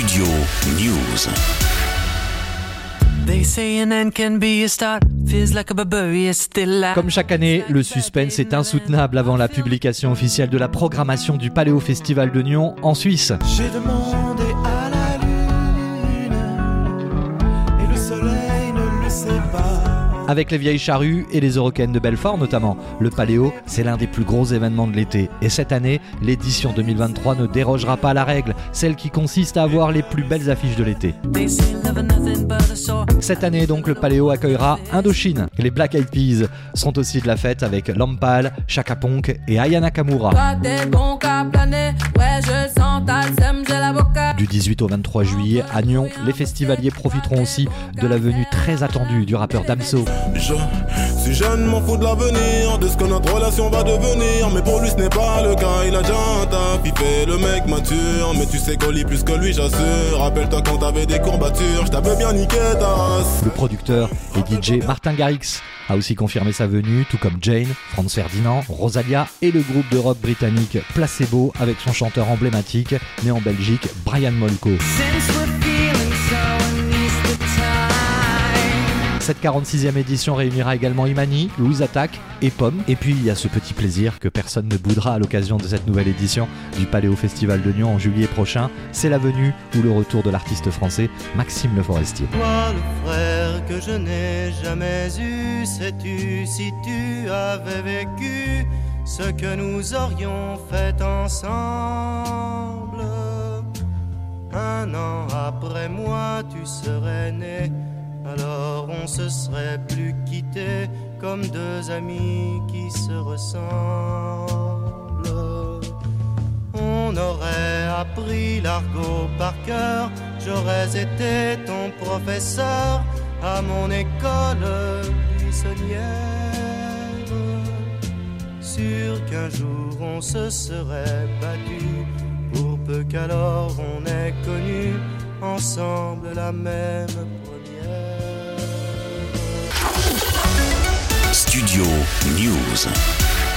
Studio News. Comme chaque année, le suspense est insoutenable avant la publication officielle de la programmation du Paléo Festival de Nyon en Suisse. J'ai demandé à Avec les vieilles charrues et les Eurocaines de Belfort notamment, le Paléo, c'est l'un des plus gros événements de l'été. Et cette année, l'édition 2023 ne dérogera pas à la règle, celle qui consiste à avoir les plus belles affiches de l'été. Cette année donc, le Paléo accueillera Indochine. Les Black Eyed Peas sont aussi de la fête avec Lampal, Chaka Ponk et Aya Nakamura. Du 18 au 23 juillet à Nyon, les festivaliers profiteront aussi de la venue très attendue du rappeur Damso. Suis jeune, m'en fous de l'avenir, de ce que notre relation va devenir. Mais pour lui, ce n'est pas le cas, il a déjà un taf, il fait le mec mature. Mais tu sais qu'on lit plus que lui, j'assure. Rappelle-toi quand t'avais des courbatures, je t'avais bien niqué ta race. Le producteur et DJ Martin Garrix a aussi confirmé sa venue, tout comme Jane, Franz Ferdinand, Rosalia et le groupe de rock britannique Placebo avec son chanteur emblématique, né en Belgique, Brian Molko. Cette 46e édition réunira également Imani, Louise Attaque et Pomme. Et puis il y a ce petit plaisir que personne ne boudera à l'occasion de cette nouvelle édition du Paléo Festival de Nyon en juillet prochain. C'est la venue ou le retour de l'artiste français Maxime Le Forestier. Toi, le frère que je n'ai jamais eu, sais-tu si tu avais vécu ce que nous aurions fait ensemble? Un an après moi, tu serais né. Alors on se serait plus quitté comme deux amis qui se ressemblent. On aurait appris l'argot par cœur, j'aurais été ton professeur à mon école buissonnière. Sûr qu'un jour on se serait battu, pour peu qu'alors on ait connu ensemble la même première. Studio News.